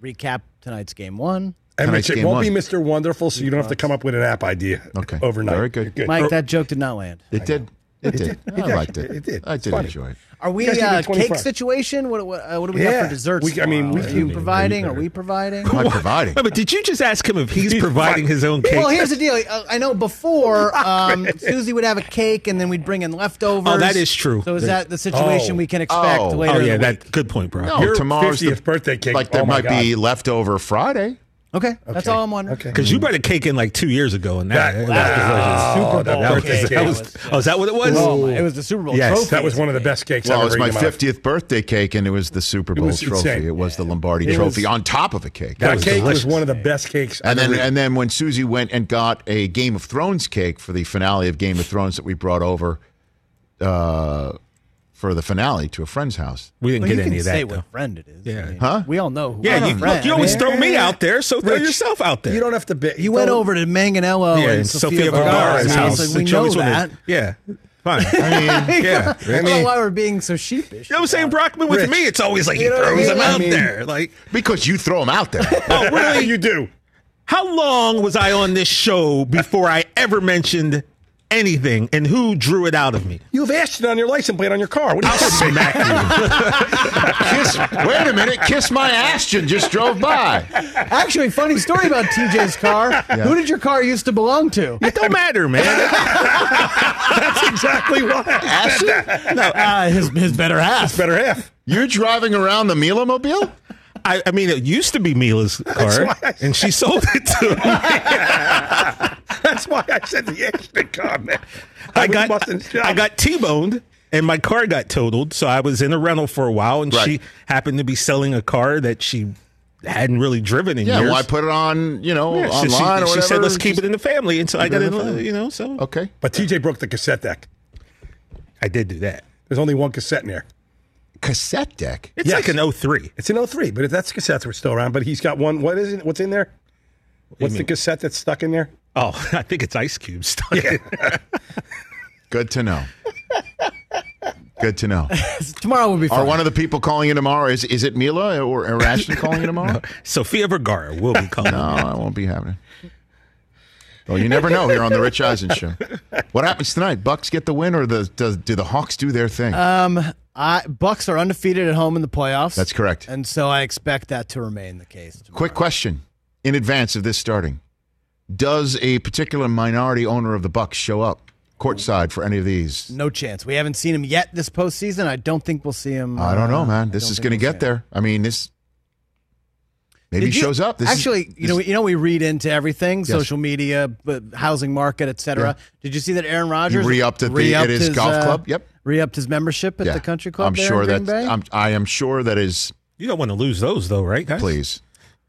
Recap tonight's game one. And Tonight's Rich, it game won't be one. Mr. Wonderful, so you don't have to come up with an app idea. Okay. Overnight. Very good. You're Mike, that joke did not land. It did. It, did. did. I liked it. It did. I did funny. enjoy it. Are we You guys uh, cake situation? What, what, uh, what do we Yeah. have for desserts? We- I mean, we Are you can- providing? Are we providing? Am providing? Wait, but did you just ask him if he's providing his own cake? Well, here's the deal. Uh, I know before um, Susie would have a cake, and then we'd bring in leftovers. Oh, that is true. So is that the situation Oh. we can expect Oh. later? oh, yeah, the week? that good point, bro. No, Your tomorrow's the 50th birthday cake. Like there Oh, my might be leftover Friday. Okay, that's all I'm wondering. Okay. Because you brought a cake in like two years ago, and that, That- that, that- Super Oh, that Bowl birthday cake. cake. that was, oh, is that what it was? Oh, it was the Super Bowl Yes. trophy. That was one of the best cakes Well, I've it was my eaten in 50th birthday cake, and it was the Super Bowl was trophy. insane. It was the Lombardi It trophy was- on top of a cake. That was cake was one of the best cakes And I've then, ever eaten. and then when Susie went and got a Game of Thrones cake for the finale of Game of Thrones that we brought over uh, for the finale to a friend's house. We didn't Well, get you any can of say that, though. what friend it is. Yeah. I mean, Huh? We all know. Who Yeah, you, friend. look, you always throw me out there, so throw Rich, yourself out there. You don't have to be. You went over to Manganiello yeah, and and Sofia, Sofia Vergara's Vergara's house. house. Like, we She know always wanted- that. Yeah, fine. I mean, yeah. I don't know why we're being so sheepish. You know what I'm saying, Brockman? With Rich. me, it's always like he You know what I throws mean? them I out mean- there. Like, Because you throw them out there. oh, really? you do. How long was I on this show before I ever mentioned anything, and who drew it out of me? You have acid on your license plate on your car. What do you I'll smack you. Kiss, wait a minute. Kiss my Ashton just drove by. Actually, funny story about TJ's car. Who did your car used to belong to? It don't matter, man. That's exactly why. Ashton? No, uh, his his better half. His better half. You're driving around the Mila Mobile? I, I mean, it used to be Mila's car, I- and she sold it to me. That's why I said the extra comment. I was got. I got T-boned and my car got totaled. So I was in a rental for a while, and Right. she happened to be selling a car that she hadn't really driven in Yeah, years. why put it on, you know, Yeah, so she, online or she said, "Let's keep it in the family," and so I Keep it in in, the family. you know. So Okay. But TJ broke the cassette deck. I did do that. There's only one cassette in there. Cassette deck? It's Yes. like an 03. It's an 03, but if that's cassettes were still around. But he's got one. What is it? What's in there? What's the mean? cassette that's stuck in there? Oh, I think it's Ice Cube stuck in. Good to know. Good to know. Tomorrow will be fun. Are one of the people calling in tomorrow? Is is it Mila or, or Ashton calling in tomorrow? Sofia Vergara will be calling. No, that won't be happening. Well, you never know here on the Rich Eisen show. What happens tonight? Bucks get the win, or the does, do the Hawks do their thing? Um, I Bucks are undefeated at home in the playoffs. That's correct. and so I expect that to remain the case. tomorrow. Quick question: In advance of this starting, does a particular minority owner of the Bucks show up courtside for any of these? No chance. We haven't seen him yet this postseason. I don't think we'll see him. I don't know, uh, man. This is going to get there. I mean, this maybe Did he you- shows up. This is- actually, you know, this- you know, we read into everything, Yes. social media, but housing market, etc. Yeah. Did you see that Aaron Rodgers re-upped at the- re-upped at his golf uh, club? Yep. re-upped his membership at yeah. the country club. I'm there sure in Green that Bay? I'm, I am sure that is You don't want to lose those, though, right, guys? please.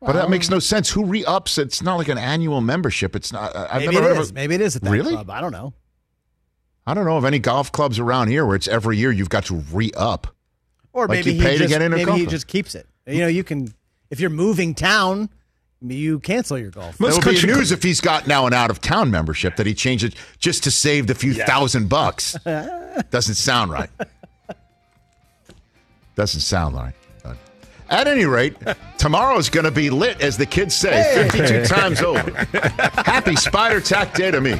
But that makes no sense. Who re-ups? It's not like an annual membership. It's not. I- I've Maybe never it heard is. of- Maybe it is at that Really? club. I don't know. I don't know of any golf clubs around here where it's every year you've got to re-up. Or Like maybe you he pay to just, get in or maybe he golf. just keeps it. You know, you can if you're moving town, you cancel your golf. It would be news if he's got now an out-of-town membership that he changed it just to save the few thousand bucks. Doesn't sound right. Doesn't sound right. At any rate, tomorrow's going to be lit, as the kids say, 52 times over. Happy Spider Tack Day to me.